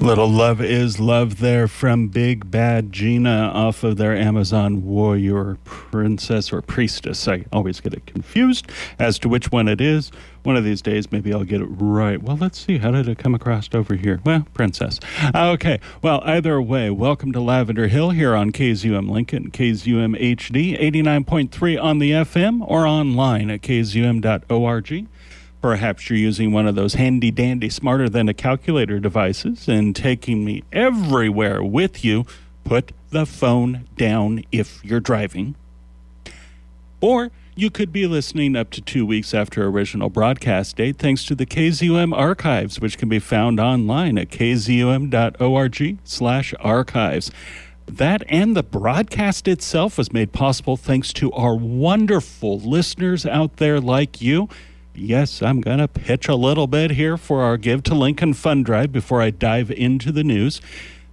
Little Love is Love there from Big Bad Gina off of their Amazon Warrior Princess or Priestess. I always get it confused as to which one it is. One of these days, maybe I'll get it right. Well, let's see. How did it come across over here? Well, Princess. Okay. Well, either way, welcome to Lavender Hill here on KZUM Lincoln, KZUM HD, 89.3 on the FM or online at kzum.org. Perhaps you're using one of those handy dandy smarter than a calculator devices and taking me everywhere with you. Put the phone down if you're driving. Or you could be listening up to two weeks after original broadcast date thanks to the KZUM archives, which can be found online at kzum.org slash archives. That and the broadcast itself was made possible thanks to our wonderful listeners out there like you. Yes, I'm going to pitch a little bit here for our Give to Lincoln Fund Drive before I dive into the news.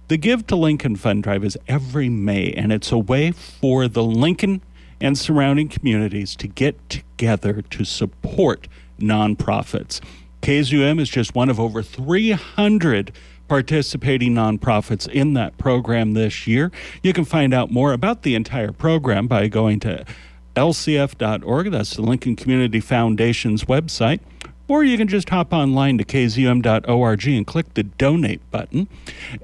The Give to Lincoln Fund Drive is every May, and it's a way for the Lincoln and surrounding communities to get together to support nonprofits. KZUM is just one of over 300 participating nonprofits in that program this year. You can find out more about the entire program by going to lcf.org. That's the Lincoln Community Foundation's website. Or you can just hop online to kzum.org and click the donate button.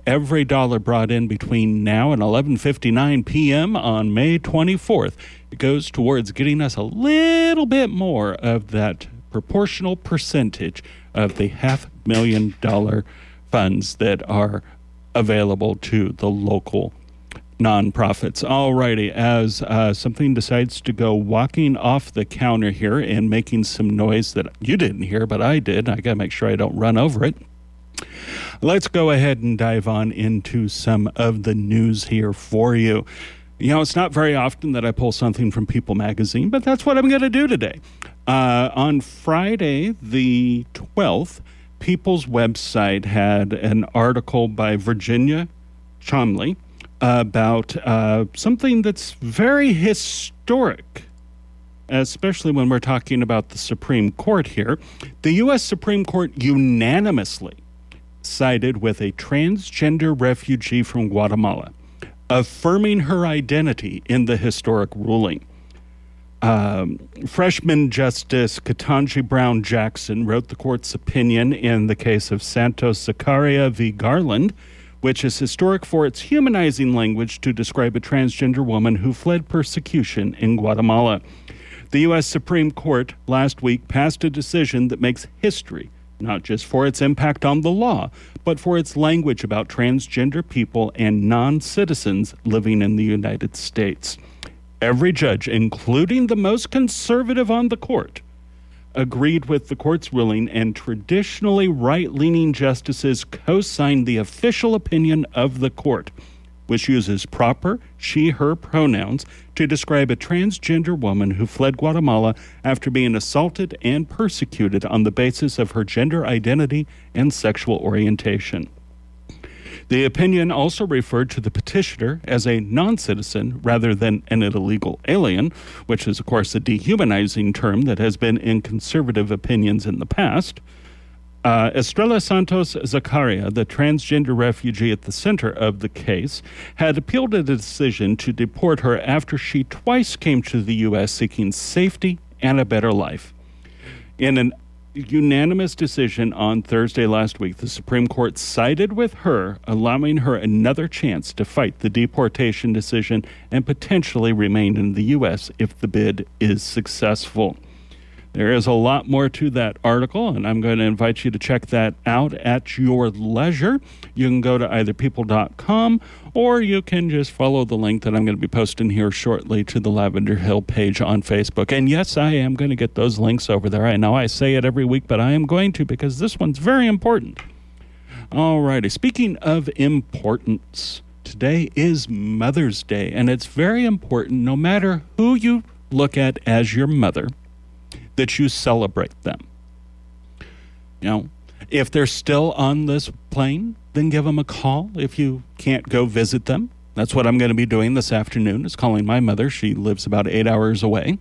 Every dollar brought in between now and 11:59 p.m. on May 24th goes towards getting us a little bit more of that proportional percentage of the half million dollar funds that are available to the local nonprofits. Alrighty, as uh, something decides to go walking off the counter here and making some noise that you didn't hear, but I did. I got to make sure I don't run over it. Let's go ahead and dive on into some of the news here for you. You know, it's not very often that I pull something from People magazine, but that's what I'm going to do today. Uh, on Friday, the 12th, People's website had an article by Virginia Chamlee about uh, something that's very historic, especially when we're talking about the Supreme Court here. The U.S. Supreme Court unanimously sided with a transgender refugee from Guatemala, affirming her identity in the historic ruling. Um, freshman Justice Ketanji Brown Jackson wrote the court's opinion in the case of Santos Zacaria v. Garland which is historic for its humanizing language to describe a transgender woman who fled persecution in Guatemala. The U.S. Supreme Court last week passed a decision that makes history, not just for its impact on the law, but for its language about transgender people and non citizens living in the United States. Every judge, including the most conservative on the court, agreed with the court's ruling, and traditionally right leaning justices co signed the official opinion of the court, which uses proper she her pronouns to describe a transgender woman who fled Guatemala after being assaulted and persecuted on the basis of her gender identity and sexual orientation. The opinion also referred to the petitioner as a non citizen rather than an illegal alien, which is, of course, a dehumanizing term that has been in conservative opinions in the past. Uh, Estrella Santos Zacaria, the transgender refugee at the center of the case, had appealed a decision to deport her after she twice came to the U.S. seeking safety and a better life. In an unanimous decision on Thursday last week, the Supreme Court sided with her, allowing her another chance to fight the deportation decision and potentially remain in the U.S. if the bid is successful. There is a lot more to that article, and I'm going to invite you to check that out at your leisure. You can go to eitherpeople.com or you can just follow the link that I'm going to be posting here shortly to the Lavender Hill page on Facebook. And yes, I am going to get those links over there. I know I say it every week, but I am going to because this one's very important. All righty. Speaking of importance, today is Mother's Day, and it's very important no matter who you look at as your mother that you celebrate them. You know, if they're still on this plane, then give them a call if you can't go visit them. That's what I'm going to be doing this afternoon is calling my mother. She lives about eight hours away.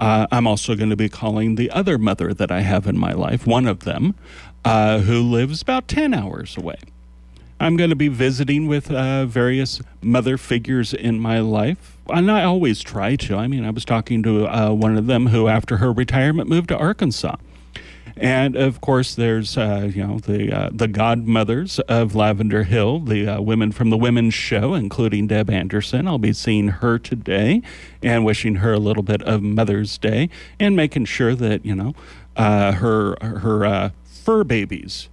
Uh, I'm also going to be calling the other mother that I have in my life, one of them, uh, who lives about 10 hours away. I'm going to be visiting with uh, various mother figures in my life. And I always try to. I mean, I was talking to uh, one of them who, after her retirement, moved to Arkansas. And of course, there's uh, you know the uh, the godmothers of Lavender Hill, the uh, women from the Women's Show, including Deb Anderson. I'll be seeing her today and wishing her a little bit of Mother's Day and making sure that you know uh, her her uh, fur babies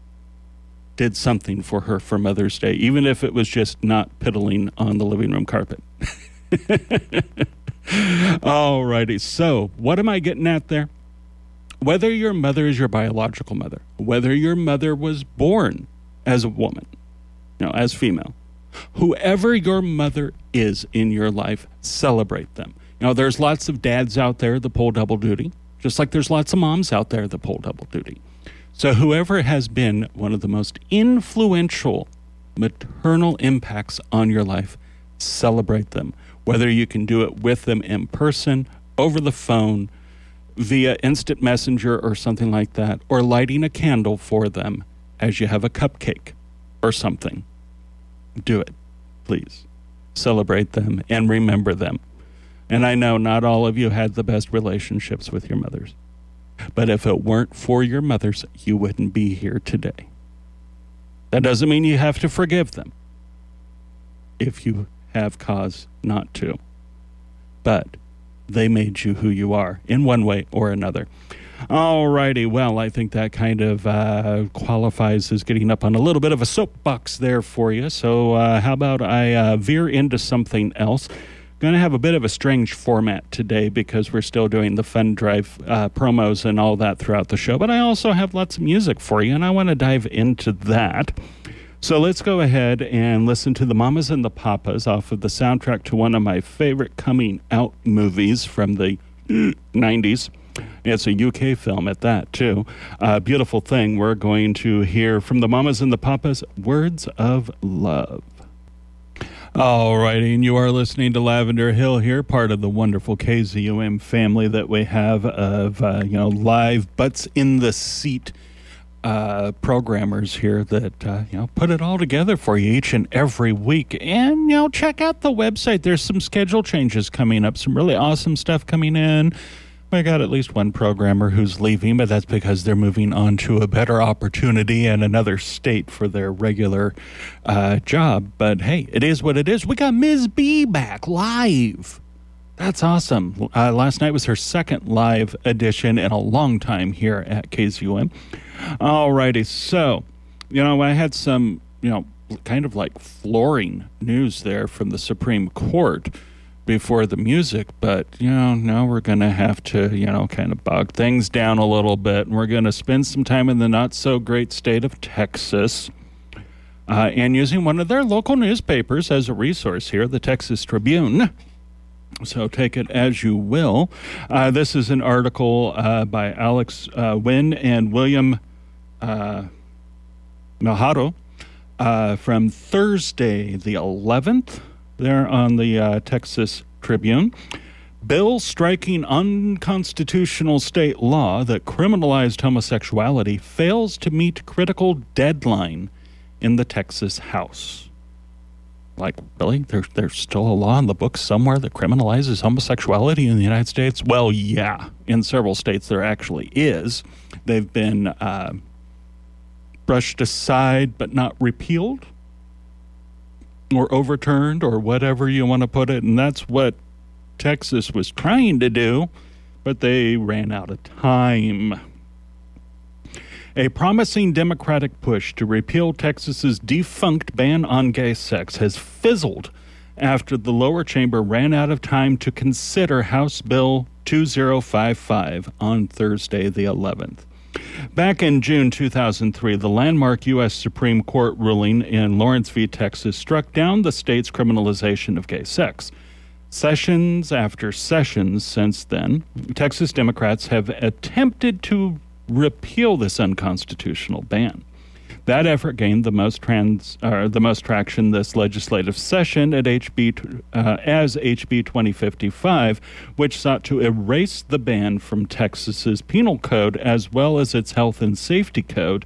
did something for her for Mother's Day, even if it was just not piddling on the living room carpet. Alrighty, so what am I getting at there? whether your mother is your biological mother, whether your mother was born as a woman, you know, as female, whoever your mother is in your life, celebrate them. You know, there's lots of dads out there that pull double duty, just like there's lots of moms out there that pull double duty. So, whoever has been one of the most influential maternal impacts on your life, celebrate them. Whether you can do it with them in person, over the phone, via instant messenger or something like that, or lighting a candle for them as you have a cupcake or something. Do it, please. Celebrate them and remember them. And I know not all of you had the best relationships with your mothers, but if it weren't for your mothers, you wouldn't be here today. That doesn't mean you have to forgive them if you have cause not to. But they made you who you are in one way or another. All righty. Well, I think that kind of uh, qualifies as getting up on a little bit of a soapbox there for you. So, uh, how about I uh, veer into something else? Going to have a bit of a strange format today because we're still doing the fun drive uh, promos and all that throughout the show. But I also have lots of music for you, and I want to dive into that. So let's go ahead and listen to the Mamas and the Papas off of the soundtrack to one of my favorite coming out movies from the 90s. It's a UK film at that, too. Uh, beautiful thing. We're going to hear from the Mamas and the Papas Words of Love. All righty, and you are listening to Lavender Hill here, part of the wonderful KZUM family that we have of, uh, you know, live butts in the seat uh, programmers here that uh, you know put it all together for you each and every week. And you know, check out the website. There's some schedule changes coming up. Some really awesome stuff coming in. I got at least one programmer who's leaving, but that's because they're moving on to a better opportunity in another state for their regular uh, job. But hey, it is what it is. We got Ms. B back live. That's awesome. Uh, last night was her second live edition in a long time here at KZUM. All righty. So, you know, I had some, you know, kind of like flooring news there from the Supreme Court before the music, but, you know, now we're going to have to, you know, kind of bog things down a little bit. And we're going to spend some time in the not so great state of Texas. Uh, and using one of their local newspapers as a resource here, the Texas Tribune. So take it as you will. Uh, this is an article uh, by Alex uh, Nguyen and William uh, Melhado uh, from Thursday, the 11th, there on the uh, Texas Tribune. Bill striking unconstitutional state law that criminalized homosexuality fails to meet critical deadline in the Texas House. Like, really? There, there's still a law in the books somewhere that criminalizes homosexuality in the United States? Well, yeah. In several states, there actually is. They've been uh, brushed aside but not repealed or overturned or whatever you want to put it. And that's what Texas was trying to do, but they ran out of time. A promising Democratic push to repeal Texas's defunct ban on gay sex has fizzled after the lower chamber ran out of time to consider House Bill 2055 on Thursday, the 11th. Back in June 2003, the landmark U.S. Supreme Court ruling in Lawrence v. Texas struck down the state's criminalization of gay sex. Sessions after sessions since then, Texas Democrats have attempted to repeal this unconstitutional ban. That effort gained the most trans, uh, the most traction this legislative session at HB uh, as HB 2055, which sought to erase the ban from Texas's penal code as well as its health and safety code,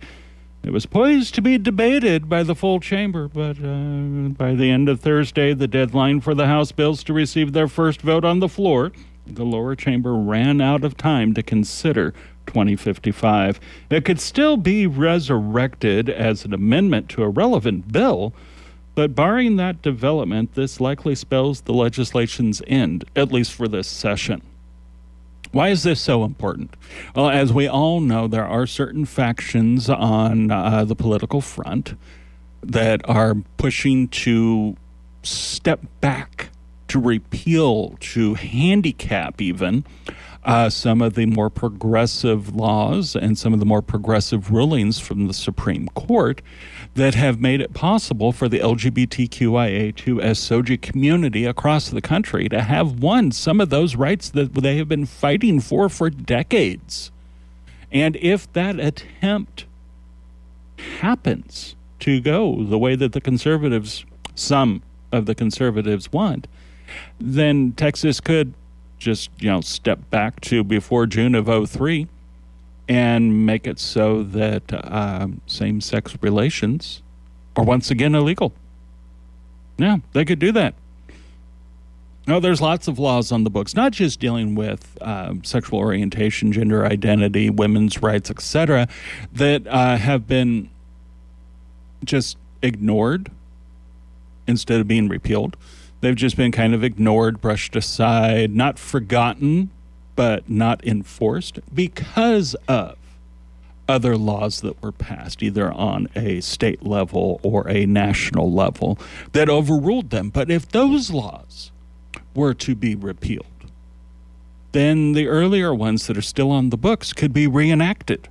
It was poised to be debated by the full chamber, but uh, by the end of Thursday, the deadline for the House bills to receive their first vote on the floor, the lower chamber ran out of time to consider 2055. It could still be resurrected as an amendment to a relevant bill, but barring that development, this likely spells the legislation's end, at least for this session. Why is this so important? Well, as we all know, there are certain factions on uh, the political front that are pushing to step back, to repeal, to handicap even uh, some of the more progressive laws and some of the more progressive rulings from the Supreme Court that have made it possible for the LGBTQIA2S SOGI community across the country to have won some of those rights that they have been fighting for for decades. And if that attempt happens to go the way that the conservatives, some of the conservatives want, then Texas could just, you know, step back to before June of 03 and make it so that uh, same sex relations are once again illegal. Yeah, they could do that. No, there's lots of laws on the books, not just dealing with uh, sexual orientation, gender identity, women's rights, etc., that uh, have been just ignored instead of being repealed. They've just been kind of ignored, brushed aside, not forgotten, but not enforced because of other laws that were passed, either on a state level or a national level, that overruled them. But if those laws were to be repealed, then the earlier ones that are still on the books could be reenacted.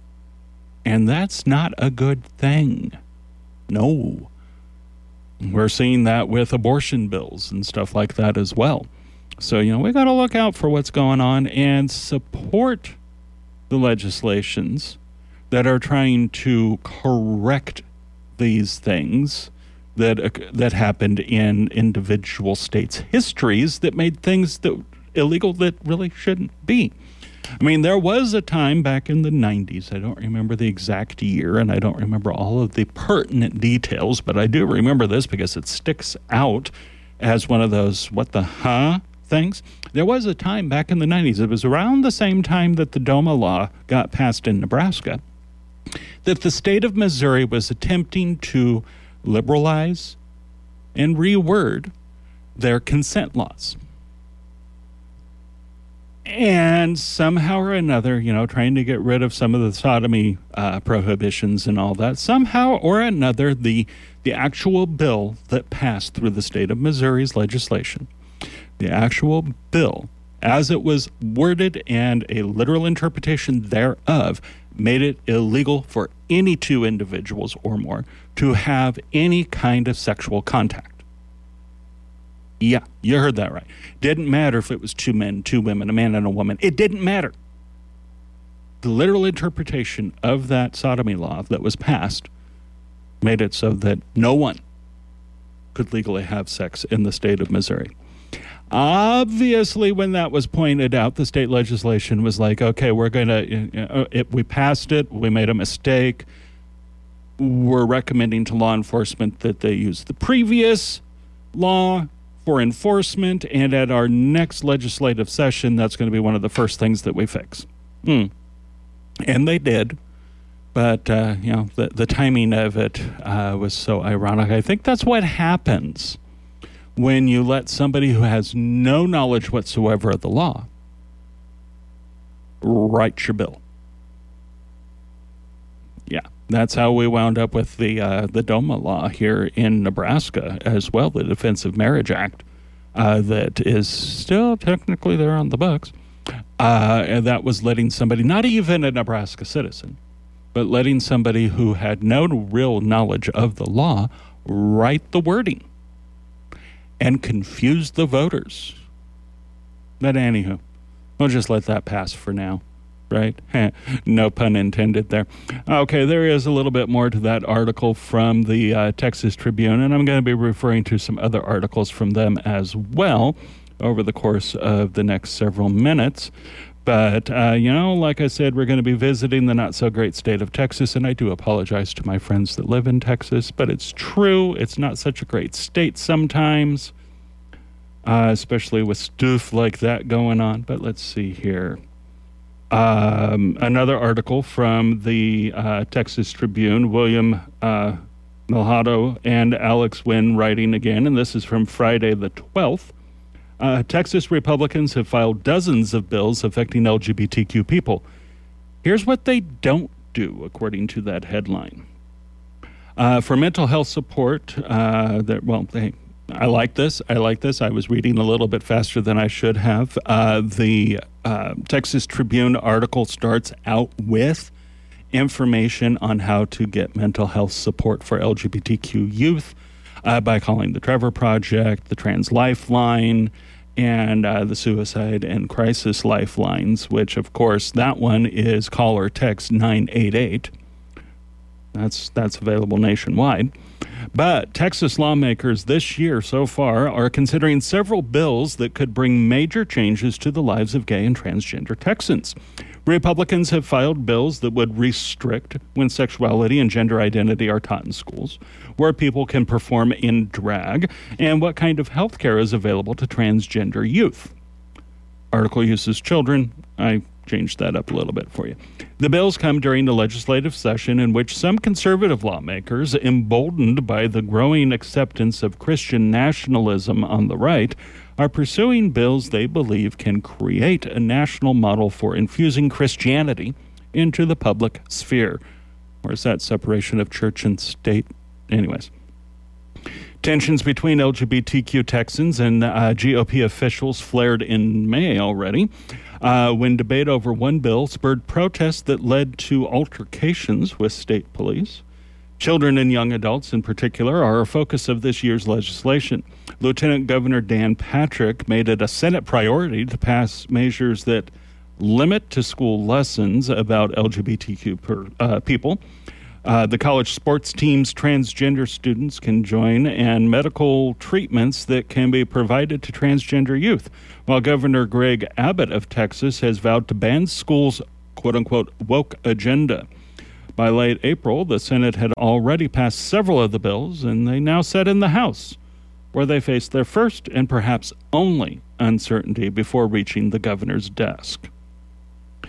And that's not a good thing. No. We're seeing that with abortion bills and stuff like that as well. So, you know, we got to look out for what's going on and support the legislations that are trying to correct these things that uh, that happened in individual states' histories that made things that illegal that really shouldn't be. I mean, there was a time back in the 90s, I don't remember the exact year and I don't remember all of the pertinent details, but I do remember this because it sticks out as one of those what the huh things. There was a time back in the 90s, it was around the same time that the DOMA law got passed in Nebraska, that the state of Missouri was attempting to liberalize and reword their consent laws. And somehow or another, you know, trying to get rid of some of the sodomy uh, prohibitions and all that, somehow or another, the, the actual bill that passed through the state of Missouri's legislation the actual bill, as it was worded and a literal interpretation thereof, made it illegal for any two individuals or more to have any kind of sexual contact. Yeah, you heard that right. Didn't matter if it was two men, two women, a man and a woman. It didn't matter. The literal interpretation of that sodomy law that was passed made it so that no one could legally have sex in the state of Missouri. Obviously, when that was pointed out, the state legislation was like, okay, we're going to, you know, we passed it, we made a mistake. We're recommending to law enforcement that they use the previous law for enforcement, and at our next legislative session, that's going to be one of the first things that we fix. Hmm. And they did. But, uh, you know, the, the timing of it uh, was so ironic. I think that's what happens when you let somebody who has no knowledge whatsoever of the law write your bill. That's how we wound up with the uh, the DOMA law here in Nebraska as well, the Defense of Marriage Act, uh, that is still technically there on the books. Uh, and that was letting somebody, not even a Nebraska citizen, but letting somebody who had no real knowledge of the law write the wording and confuse the voters. But anywho, we'll just let that pass for now, right? no pun intended there. Okay, there is a little bit more to that article from the uh, Texas Tribune, and I'm going to be referring to some other articles from them as well over the course of the next several minutes. But, uh, you know, like I said, we're going to be visiting the not so great state of Texas, and I do apologize to my friends that live in Texas, but it's true. It's not such a great state sometimes, uh, especially with stuff like that going on. But let's see here. Um, another article from the uh, Texas Tribune, William uh, Melhado and Alex Nguyen writing again, and this is from Friday the 12th. Uh, Texas Republicans have filed dozens of bills affecting LGBTQ people. Here's what they don't do, according to that headline. Uh, for mental health support, uh, that well, they, I like this. I like this. I was reading a little bit faster than I should have. Uh, the uh, Texas Tribune article starts out with information on how to get mental health support for LGBTQ youth uh, by calling the Trevor Project, the Trans Lifeline, and uh, the Suicide and Crisis Lifelines, which, of course, that one is call or text 988. That's, that's available nationwide. But Texas lawmakers this year so far are considering several bills that could bring major changes to the lives of gay and transgender Texans. Republicans have filed bills that would restrict when sexuality and gender identity are taught in schools, where people can perform in drag, and what kind of health care is available to transgender youth. Article uses children. I changed that up a little bit for you. The bills come during the legislative session in which some conservative lawmakers, emboldened by the growing acceptance of Christian nationalism on the right, are pursuing bills they believe can create a national model for infusing Christianity into the public sphere. Where's that separation of church and state? Anyways. Tensions between LGBTQ Texans and uh, GOP officials flared in May already uh, when debate over one bill spurred protests that led to altercations with state police. Children and young adults, in particular, are a focus of this year's legislation. Lieutenant Governor Dan Patrick made it a Senate priority to pass measures that limit to school lessons about LGBTQ per, uh, people. Uh, the college sports teams transgender students can join, and medical treatments that can be provided to transgender youth. While Governor Greg Abbott of Texas has vowed to ban schools' quote unquote woke agenda. By late April, the Senate had already passed several of the bills, and they now sit in the House, where they face their first and perhaps only uncertainty before reaching the governor's desk.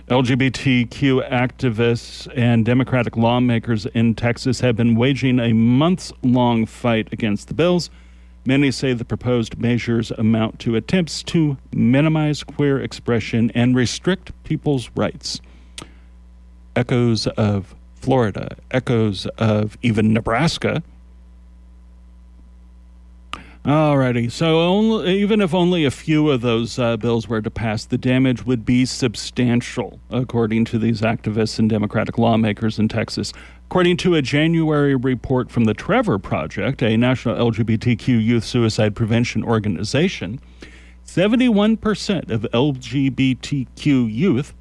LGBTQ activists and Democratic lawmakers in Texas have been waging a months long fight against the bills. Many say the proposed measures amount to attempts to minimize queer expression and restrict people's rights. Echoes of Florida, echoes of even Nebraska. Alrighty, so only, even if only a few of those uh, bills were to pass, the damage would be substantial, according to these activists and Democratic lawmakers in Texas. According to a January report from the Trevor Project, a national LGBTQ youth suicide prevention organization, 71% of LGBTQ youth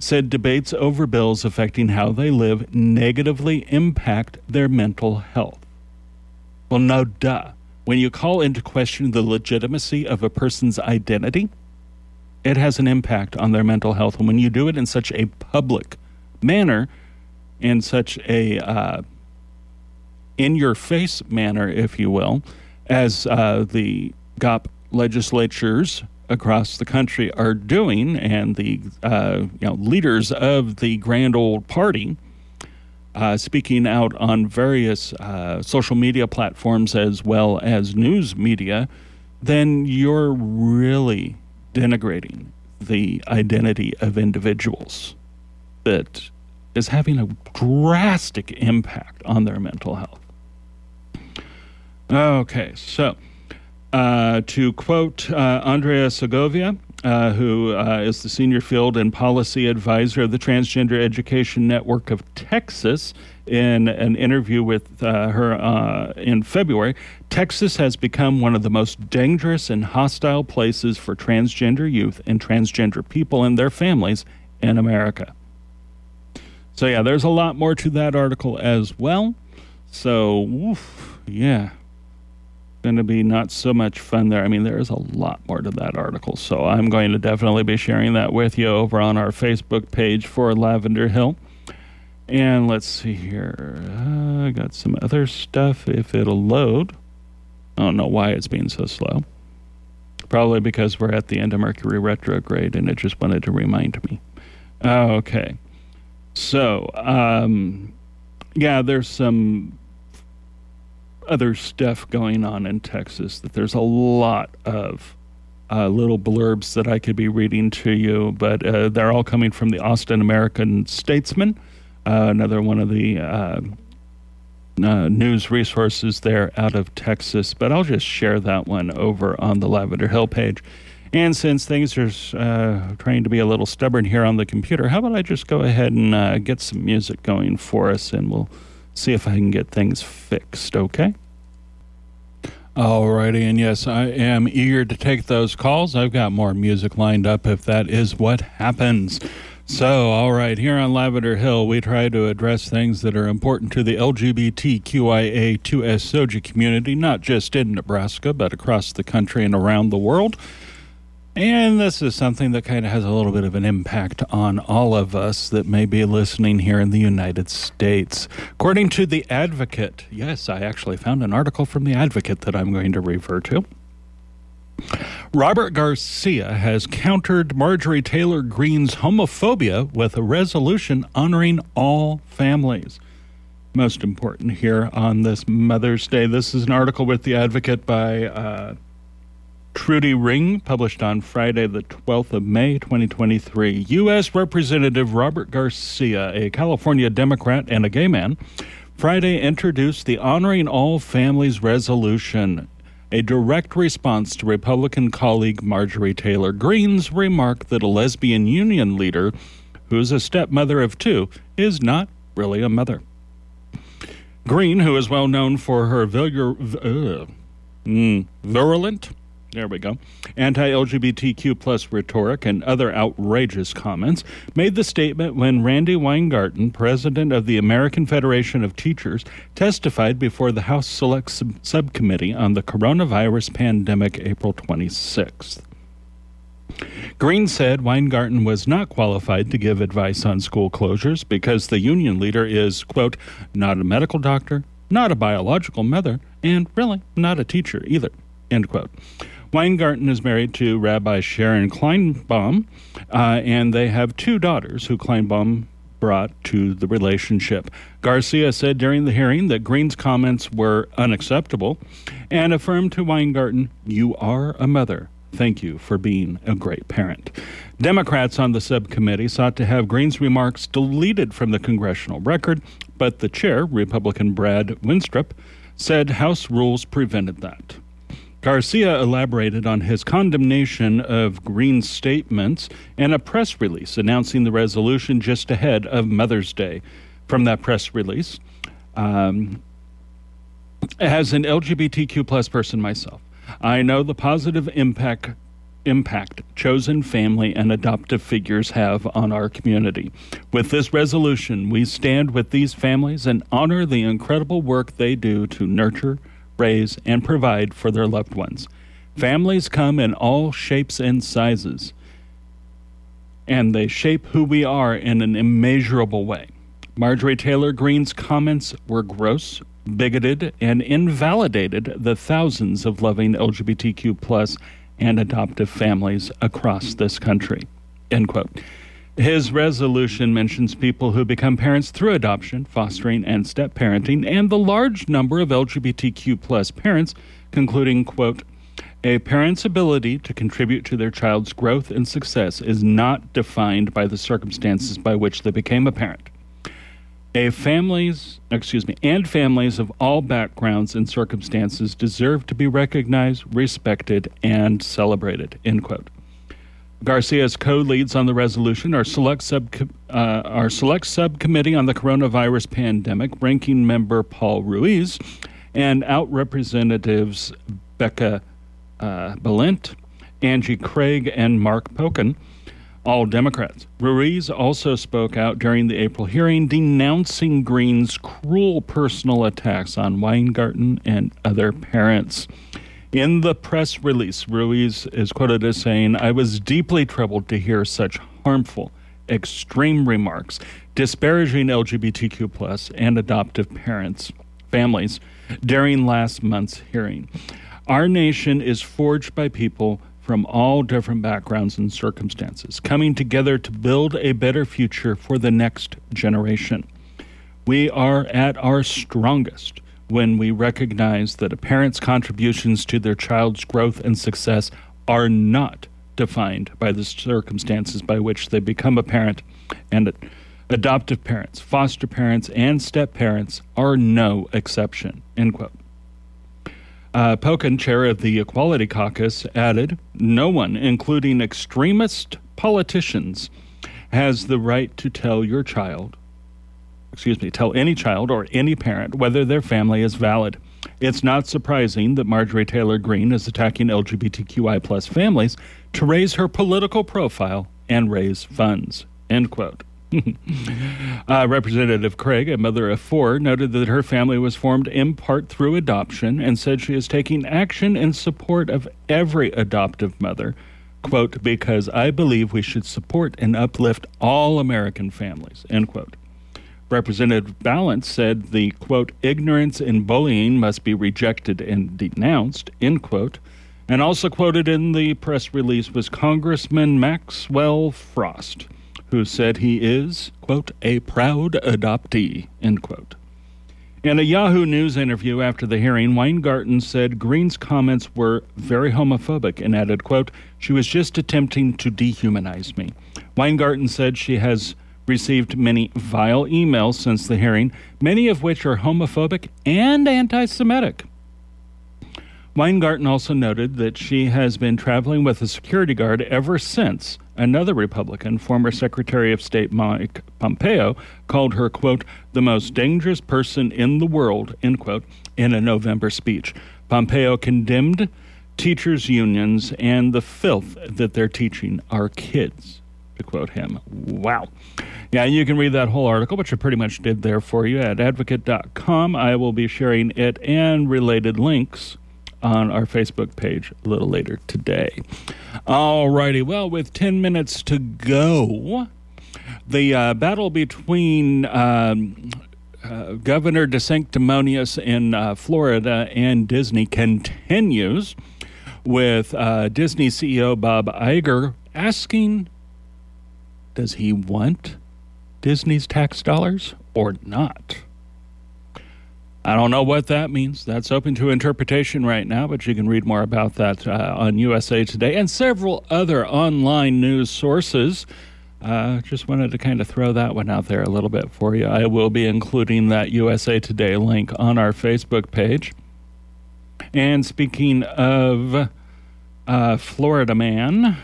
said debates over bills affecting how they live negatively impact their mental health. Well, no duh. When you call into question the legitimacy of a person's identity, it has an impact on their mental health. And when you do it in such a public manner, in such a uh, in your face manner, if you will, as uh, the GOP legislatures across the country are doing, and the uh, you know leaders of the grand old party uh, speaking out on various uh, social media platforms as well as news media, then you're really denigrating the identity of individuals that is having a drastic impact on their mental health. Okay, so uh, to quote uh, Andrea Segovia, uh, who uh, is the senior field and policy advisor of the Transgender Education Network of Texas, in an interview with uh, her uh, in February, Texas has become one of the most dangerous and hostile places for transgender youth and transgender people and their families in America. So, yeah, there's a lot more to that article as well. So, oof, yeah. Going to be not so much fun there. I mean, there is a lot more to that article. So I'm going to definitely be sharing that with you over on our Facebook page for Lavender Hill. And let's see here. Uh, I got some other stuff if it'll load. I don't know why it's being so slow. Probably because we're at the end of Mercury retrograde and it just wanted to remind me. okay. So, um, yeah, there's some other stuff going on in Texas that there's a lot of uh, little blurbs that I could be reading to you, but uh, they're all coming from the Austin American Statesman uh, another one of the uh, uh, news resources there out of Texas. But I'll just share that one over on the Lavender Hill page. And since things are uh, trying to be a little stubborn here on the computer, how about I just go ahead and get some music going for us and we'll see if I can get things fixed, okay? Alrighty, and yes, I am eager to take those calls. I've got more music lined up if that is what happens. So, all right, here on Lavender Hill, we try to address things that are important to the LGBTQIA2S SOGI community, not just in Nebraska, but across the country and around the world. And this is something that kind of has a little bit of an impact on all of us that may be listening here in the United States. According to The Advocate, yes, I actually found an article from The Advocate that I'm going to refer to. Robert Garcia has countered Marjorie Taylor Greene's homophobia with a resolution honoring all families. Most important here on this Mother's Day. This is an article with The Advocate by uh, Trudy Ring, published on Friday, the 12th of May, 2023. U.S. Representative Robert Garcia, a California Democrat and a gay man, Friday introduced the Honoring All Families resolution a direct response to Republican colleague Marjorie Taylor Greene's remark that a lesbian union leader, who's a stepmother of two, is not really a mother. Greene, who is well known for her uh, mm, virulent there we go. Anti LGBTQ plus rhetoric and other outrageous comments made the statement when Randi Weingarten, president of the American Federation of Teachers, testified before the House Select Sub- Subcommittee on the Coronavirus Pandemic April 26th. Greene said Weingarten was not qualified to give advice on school closures because the union leader is, quote, not a medical doctor, not a biological mother, and really not a teacher either, end quote. Weingarten is married to Rabbi Sharon Kleinbaum, uh, and they have two daughters who Kleinbaum brought to the relationship. Garcia said during the hearing that Greene's comments were unacceptable and affirmed to Weingarten, You are a mother. Thank you for being a great parent. Democrats on the subcommittee sought to have Greene's remarks deleted from the congressional record, but the chair, Republican Brad Wenstrup, said House rules prevented that. Garcia elaborated on his condemnation of Greene's statements in a press release announcing the resolution just ahead of Mother's Day. From that press release, um, as an LGBTQ plus person myself, I know the positive impact impact chosen family and adoptive figures have on our community. With this resolution, we stand with these families and honor the incredible work they do to nurture, raise, and provide for their loved ones. Families come in all shapes and sizes, and they shape who we are in an immeasurable way. Marjorie Taylor Greene's comments were gross, bigoted, and invalidated the thousands of loving LGBTQ plus and adoptive families across this country. End quote. His resolution mentions people who become parents through adoption, fostering, and step parenting, and the large number of LGBTQ plus parents, concluding, quote, a parent's ability to contribute to their child's growth and success is not defined by the circumstances by which they became a parent. A families, excuse me, and families of all backgrounds and circumstances deserve to be recognized, respected, and celebrated. End quote. Garcia's co-leads on the resolution are select sub uh, our select subcommittee on the coronavirus pandemic, ranking member Raul Ruiz, and out representatives Becca uh, Balint, Angie Craig, and Mark Pocan. all Democrats. Ruiz also spoke out during the April hearing denouncing Greene's cruel personal attacks on Weingarten and other parents. In the press release, Ruiz is quoted as saying, I was deeply troubled to hear such harmful, extreme remarks disparaging LGBTQ plus and adoptive parents, families during last month's hearing. Our nation is forged by people from all different backgrounds and circumstances, coming together to build a better future for the next generation. We are at our strongest when we recognize that a parent's contributions to their child's growth and success are not defined by the circumstances by which they become a parent and adoptive parents, foster parents, and step parents are no exception. End quote. Uh, chair of the Equality Caucus, added No one, including extremist politicians, has the right to tell your child, excuse me, tell any child or any parent whether their family is valid. It's not surprising that Marjorie Taylor Greene is attacking LGBTQI plus families to raise her political profile and raise funds. End quote. uh, Representative Craig, a mother of four, noted that her family was formed in part through adoption and said she is taking action in support of every adoptive mother. Quote, because I believe we should support and uplift all American families, end quote. Representative Balint said the quote, ignorance and bullying must be rejected and denounced, end quote. And also quoted in the press release was Congressman Maxwell Frost who said he is, quote, a proud adoptee, end quote. In a Yahoo News interview after the hearing, Weingarten said Greene's comments were very homophobic and added, quote, she was just attempting to dehumanize me. Weingarten said she has received many vile emails since the hearing, many of which are homophobic and anti Semitic. Weingarten also noted that she has been traveling with a security guard ever since another Republican, former Secretary of State Mike Pompeo, called her, quote, the most dangerous person in the world, end quote, in a November speech. Pompeo condemned teachers' unions and the filth that they're teaching our kids, to quote him. Wow. Yeah, you can read that whole article, which I pretty much did there for you at advocate.com. I will be sharing it and related links on our Facebook page a little later today. All righty. Well, with 10 minutes to go, the uh, battle between um, uh, Governor DeSanctimonious in uh, Florida and Disney continues with uh, Disney CEO Bob Iger asking, does he want Disney's tax dollars or not? I don't know what that means. That's open to interpretation right now, but you can read more about that uh, on USA Today and several other online news sources. Uh, just wanted to kind of throw that one out there a little bit for you. I will be including that USA Today link on our Facebook page. And speaking of uh, Florida Man,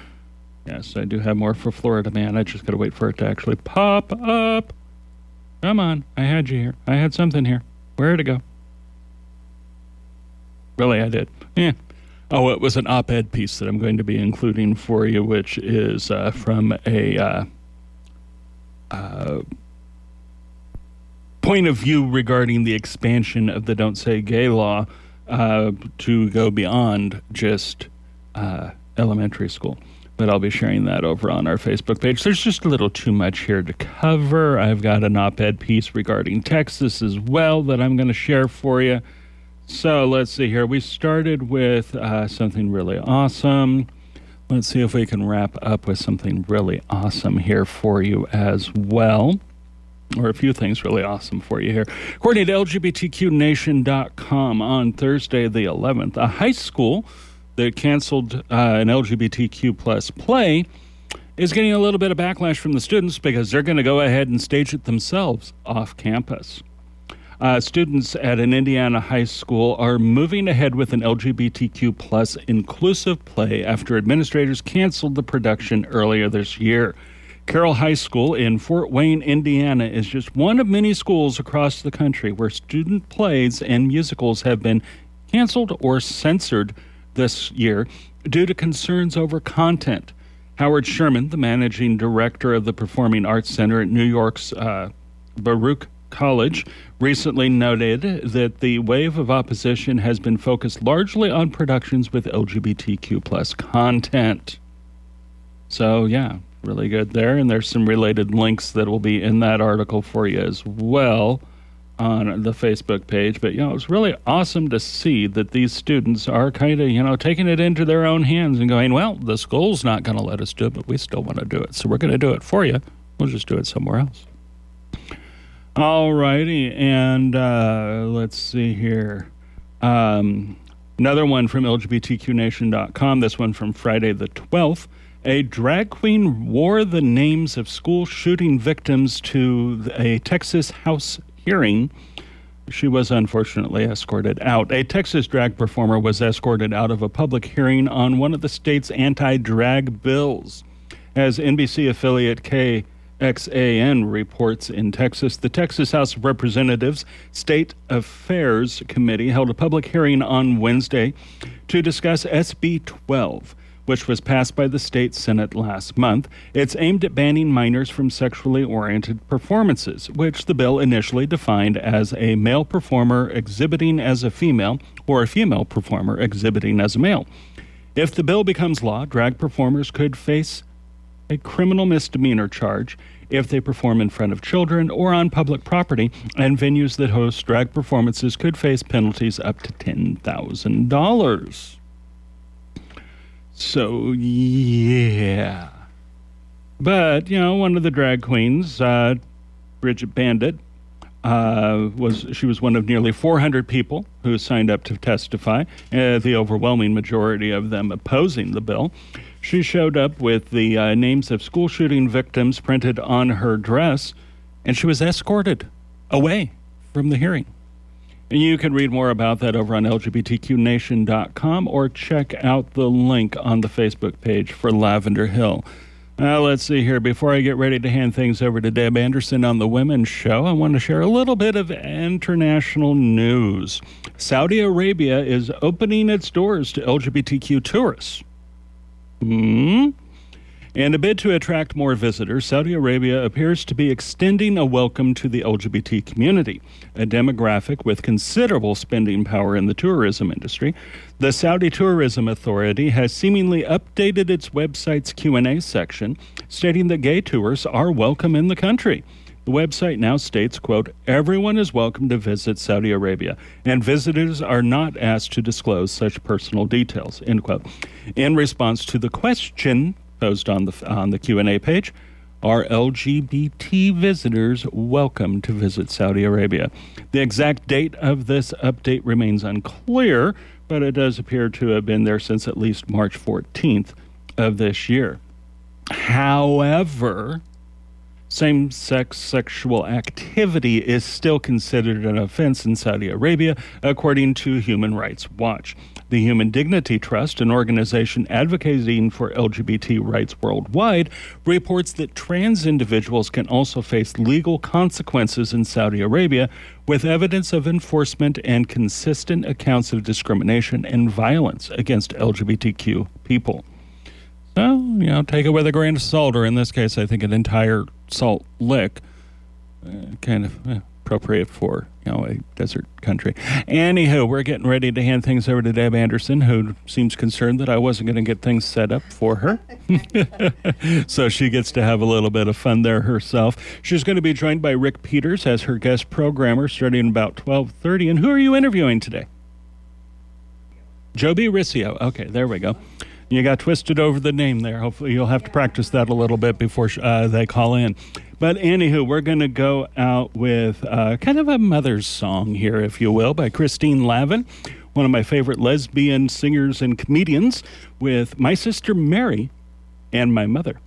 yes, I do have more for Florida Man. I just got to wait for it to actually pop up. Come on, I had you here. I had something here. Where'd it go? Really, I did. Yeah. Oh, it was an op ed piece that I'm going to be including for you, which is uh, from a uh, uh, point of view regarding the expansion of the Don't Say Gay law uh, to go beyond just uh, elementary school but I'll be sharing that over on our Facebook page. There's just a little too much here to cover. I've got an op ed piece regarding Texas as well that I'm going to share for you. So let's see here. We started with uh, something really awesome. Let's see if we can wrap up with something really awesome here for you as well. Or a few things really awesome for you here. According to LGBTQNation.com, on Thursday the 11th, a high school that canceled uh, an LGBTQ plus play is getting a little bit of backlash from the students because they're going to go ahead and stage it themselves off campus. Uh, students at an Indiana high school are moving ahead with an LGBTQ plus inclusive play after administrators canceled the production earlier this year. Carroll High School in Fort Wayne, Indiana, is just one of many schools across the country where student plays and musicals have been canceled or censored this year due to concerns over content, Howard Sherman, the managing director of the Performing Arts Center at New York's uh, Baruch College, recently noted that the wave of opposition has been focused largely on productions with LGBTQ plus content. So, yeah, really good there. And there's some related links that will be in that article for you as well on the Facebook page. But, you know, it's really awesome to see that these students are kind of, you know, taking it into their own hands and going, well, the school's not going to let us do it, but we still want to do it. So we're going to do it for you. We'll just do it somewhere else. All righty. And uh, let's see here. Um, another one from LGBTQNation.com. This one from Friday the 12th. A drag queen wore the names of school shooting victims to a Texas House hearing. She was unfortunately escorted out. A Texas drag performer was escorted out of a public hearing on one of the state's anti drag bills. As NBC affiliate KXAN reports in Texas, the Texas House of Representatives State Affairs Committee held a public hearing on Wednesday to discuss SB 12 which was passed by the state Senate last month. It's aimed at banning minors from sexually oriented performances, which the bill initially defined as a male performer exhibiting as a female or a female performer exhibiting as a male. If the bill becomes law, drag performers could face a criminal misdemeanor charge if they perform in front of children or on public property, and venues that host drag performances could face penalties up to $10,000. So, yeah. But, you know, one of the drag queens, uh, Brigitte Bandit, uh, was she was one of nearly 400 people who signed up to testify, uh, the overwhelming majority of them opposing the bill. She showed up with the uh, names of school shooting victims printed on her dress, and she was escorted away from the hearing. You can read more about that over on LGBTQNation.com or check out the link on the Facebook page for Lavender Hill. Now, let's see here. Before I get ready to hand things over to Deb Anderson on the Women's Show, I want to share a little bit of international news. Saudi Arabia is opening its doors to LGBTQ tourists. Hmm? In a bid to attract more visitors, Saudi Arabia appears to be extending a welcome to the LGBT community, a demographic with considerable spending power in the tourism industry. The Saudi Tourism Authority has seemingly updated its website's Q&A section, stating that gay tourists are welcome in the country. The website now states, quote, everyone is welcome to visit Saudi Arabia, and visitors are not asked to disclose such personal details, end quote. In response to the question posed on the on the Q&A page. Are LGBT visitors welcome to visit Saudi Arabia? The exact date of this update remains unclear, but it does appear to have been there since at least March 14th of this year. However, same sex sexual activity is still considered an offense in Saudi Arabia, according to Human Rights Watch. The Human Dignity Trust, an organization advocating for LGBT rights worldwide, reports that trans individuals can also face legal consequences in Saudi Arabia with evidence of enforcement and consistent accounts of discrimination and violence against LGBTQ people. So, you know, take it with a grain of salt, or in this case, I think an entire salt lick. Uh, kind of. Eh appropriate for you know a desert country. Anywho, we're getting ready to hand things over to Deb Anderson, who seems concerned that I wasn't going to get things set up for her. so she gets to have a little bit of fun there herself. She's going to be joined by Rick Peters as her guest programmer, starting about twelve thirty. And who are you interviewing today? Joby Riccio. Okay, there we go. You got twisted over the name there. Hopefully, you'll have to practice that a little bit before uh, they call in. But anywho, we're going to go out with uh, kind of a mother's song here, if you will, by Christine Lavin, one of my favorite lesbian singers and comedians, with My Sister Mary and My Mother.